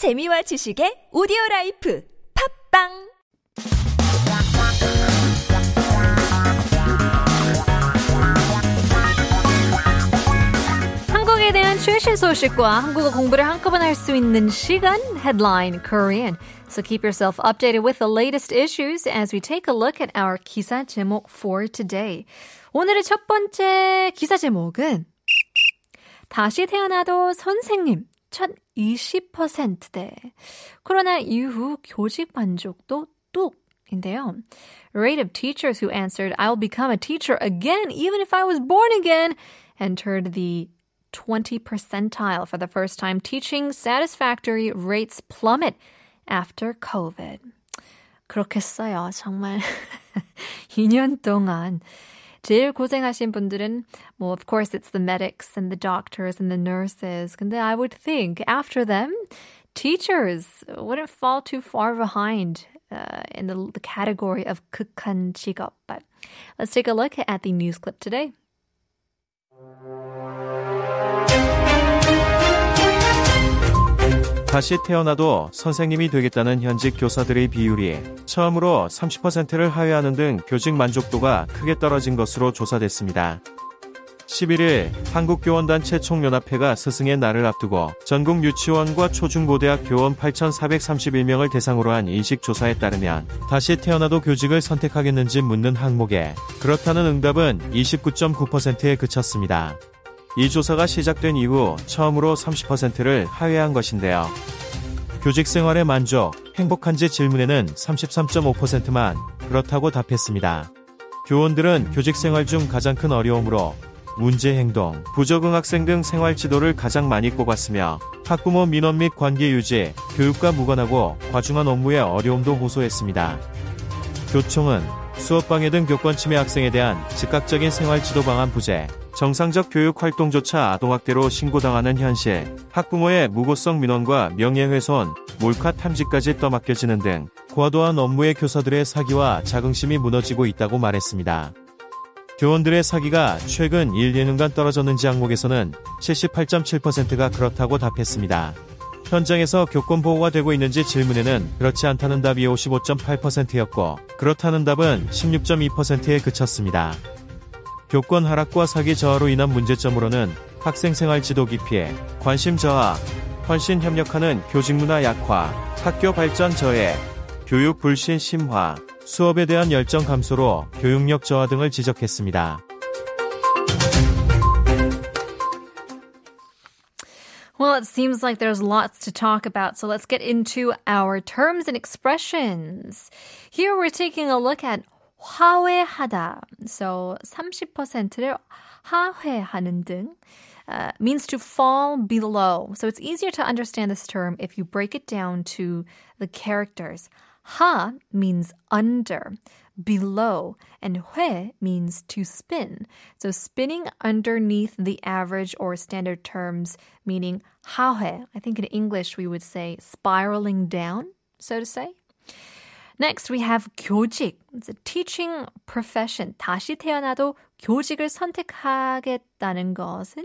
재미와 지식의 오디오 라이프 팝빵 한국에 대한 최신 소식과 한국어 공부를 한꺼번에 할 수 있는 시간 Headline Korean. So keep yourself updated with the latest issues as we take a look at our 기사 제목 for today. 오늘의 첫 번째 기사 제목은 다시 태어나도 선생님 첫 20%대. 코로나 이후 교직 만족도 뚝인데요. Rate of teachers who answered, I'll become a teacher again even if I was born again, entered the 20 percentile for the first time. Teaching satisfactory rates plummet after COVID. 그렇겠어요. 정말 2년 동안 제일 고생하신 분들은 well, of course it's the medics and the doctors and the nurses. 근데 I would think after them, teachers wouldn't fall too far behind uh, in the, the category of 극한 직업. But let's take a look at the news clip today. 다시 태어나도 선생님이 되겠다는 현직 교사들의 비율이 처음으로 30%를 하회하는 등 교직 만족도가 크게 떨어진 것으로 조사됐습니다. 11일 한국교원단체 총연합회가 스승의 날을 앞두고 전국 유치원과 초중고대학 교원 8,431명을 대상으로 한 인식조사에 따르면 다시 태어나도 교직을 선택하겠는지 묻는 항목에 그렇다는 응답은 29.9%에 그쳤습니다. 이 조사가 시작된 이후 처음으로 30%를 하회한 것인데요. 교직 생활의 만족, 행복한지 질문에는 33.5%만 그렇다고 답했습니다. 교원들은 교직 생활 중 가장 큰 어려움으로 문제 행동, 부적응 학생 등 생활 지도를 가장 많이 꼽았으며 학부모 민원 및 관계 유지, 교육과 무관하고 과중한 업무의 어려움도 호소했습니다. 교총은 수업 방해 등 교권 침해 학생에 대한 즉각적인 생활 지도 방안 부재, 정상적 교육 활동조차 아동학대로 신고당하는 현실, 학부모의 무고성 민원과 명예훼손, 몰카 탐지까지 떠맡겨지는 등 과도한 업무의 교사들의 사기와 자긍심이 무너지고 있다고 말했습니다. 교원들의 사기가 최근 1, 2년간 떨어졌는지 항목에서는 78.7%가 그렇다고 답했습니다. 현장에서 교권 보호가 되고 있는지 질문에는 그렇지 않다는 답이 55.8%였고 그렇다는 답은 16.2%에 그쳤습니다. 교권 하락과 사기 저하로 인한 문제점으로는 학생 생활 지도 기피에 관심 저하, 헌신 협력하는 교직 문화 약화, 학교 발전 저해, 교육 불신 심화, 수업에 대한 열정 감소로 교육력 저하 등을 지적했습니다. Well, it seems like there's lots to talk about, so let's get into our terms and expressions. Here we're taking a look at 하회하다. So 30%를 하회하는 등 uh, means to fall below. So it's easier to understand this term if you break it down to the characters. Ha means under, below, and 회 means to spin. So spinning underneath the average or standard terms, meaning 하회. I think in English we would say spiraling down, so to say. Next, we have 교직. It's a teaching profession. 다시 태어나도 교직을 선택하겠다는 것은,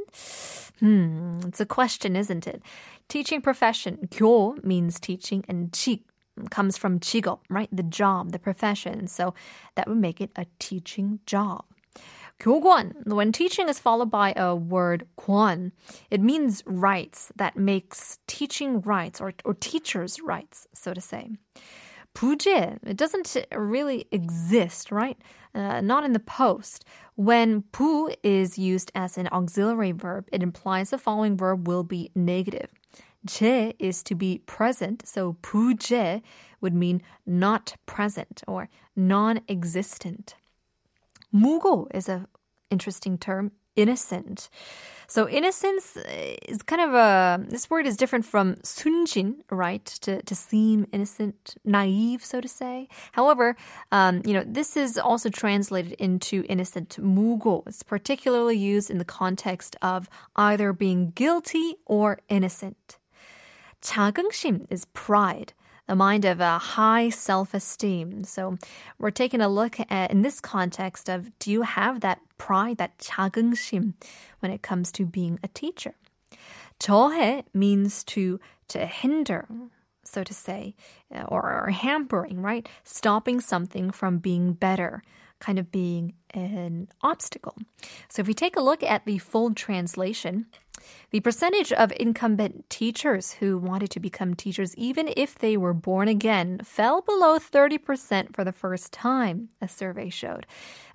hmm, it's a question, isn't it? Teaching profession. 교 means teaching and 직 comes from 직업, right? The job, the profession. So that would make it a teaching job. 교권, when teaching is followed by a word 권, it means rights that makes teaching rights or, or teachers' rights, so to say. 부재, it doesn't really exist, right? Uh, not in the post. When 부 is used as an auxiliary verb, it implies the following verb will be negative. 재 is to be present, so 부재 would mean not present or non-existent. 무고 is a interesting term innocent. So innocence is kind of a this word is different from sunjin, right? To to seem innocent, naive, so to say. However, um, you know this is also translated into innocent mugo. It's particularly used in the context of either being guilty or innocent. 자긍심 is pride the mind of a high self-esteem. So we're taking a look at in this context of do you have that pride, that 자긍심 when it comes to being a teacher? 저해 means to to hinder, so to say, uh, or, or hampering, right? Stopping something from being better, kind of being an obstacle. So if we take a look at the full translation, the percentage of incumbent teachers who wanted to become teachers, even if they were born again, fell below 30% for the first time, a survey showed.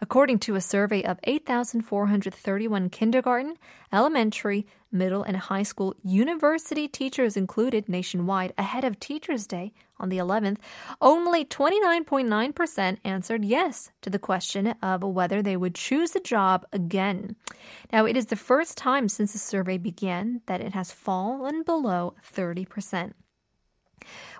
According to a survey of 8,431 kindergarten, elementary, middle, and high school university teachers included nationwide ahead of Teachers' Day on the 11th, only 29.9% answered yes to the question of whether they would choose the job again. Now, it is the first time since the survey began that it has fallen below 30%.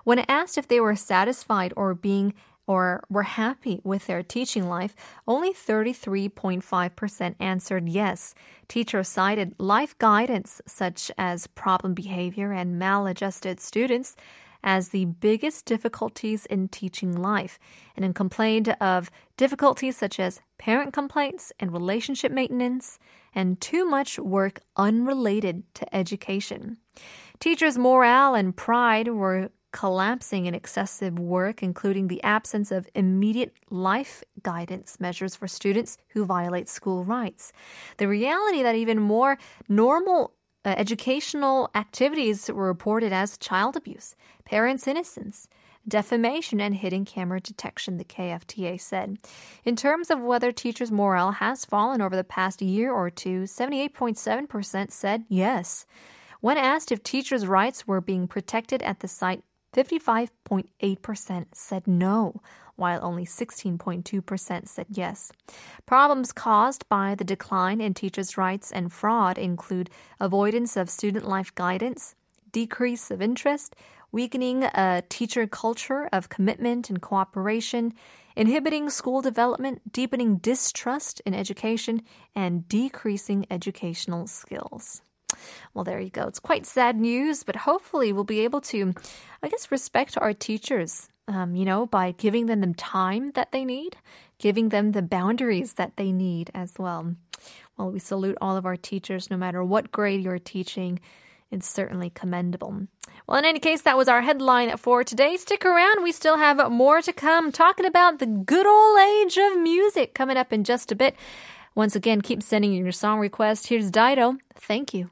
When asked if they were satisfied or being or were happy with their teaching life, only 33.5% answered yes. Teachers cited life guidance such as problem behavior and maladjusted students as the biggest difficulties in teaching life and then complained of difficulties such as parent complaints and relationship maintenance and too much work unrelated to education. Teachers' morale and pride were collapsing in excessive work, including the absence of immediate life guidance measures for students who violate school rights. The reality that even more normal uh, educational activities were reported as child abuse, parents' innocence, defamation, and hidden camera detection, the KFTA said. In terms of whether teachers' morale has fallen over the past year or two, 78.7% said yes. When asked if teachers' rights were being protected at the site, 55.8% said no, while only 16.2% said yes. Problems caused by the decline in teachers' rights and fraud include avoidance of student life guidance, decrease of interest, weakening a teacher culture of commitment and cooperation, inhibiting school development, deepening distrust in education, and decreasing educational skills. Well, there you go. It's quite sad news, but hopefully we'll be able to, I guess, respect our teachers um, you know, by giving them the time that they need, giving them the boundaries that they need as well. Well, we salute all of our teachers, no matter what grade you're teaching. It's certainly commendable. Well, in any case, that was our headline for today. Stick around. We still have more to come talking about the good old age of music coming up in just a bit. Once again, keep sending in your song requests. Here's Dido. Thank you.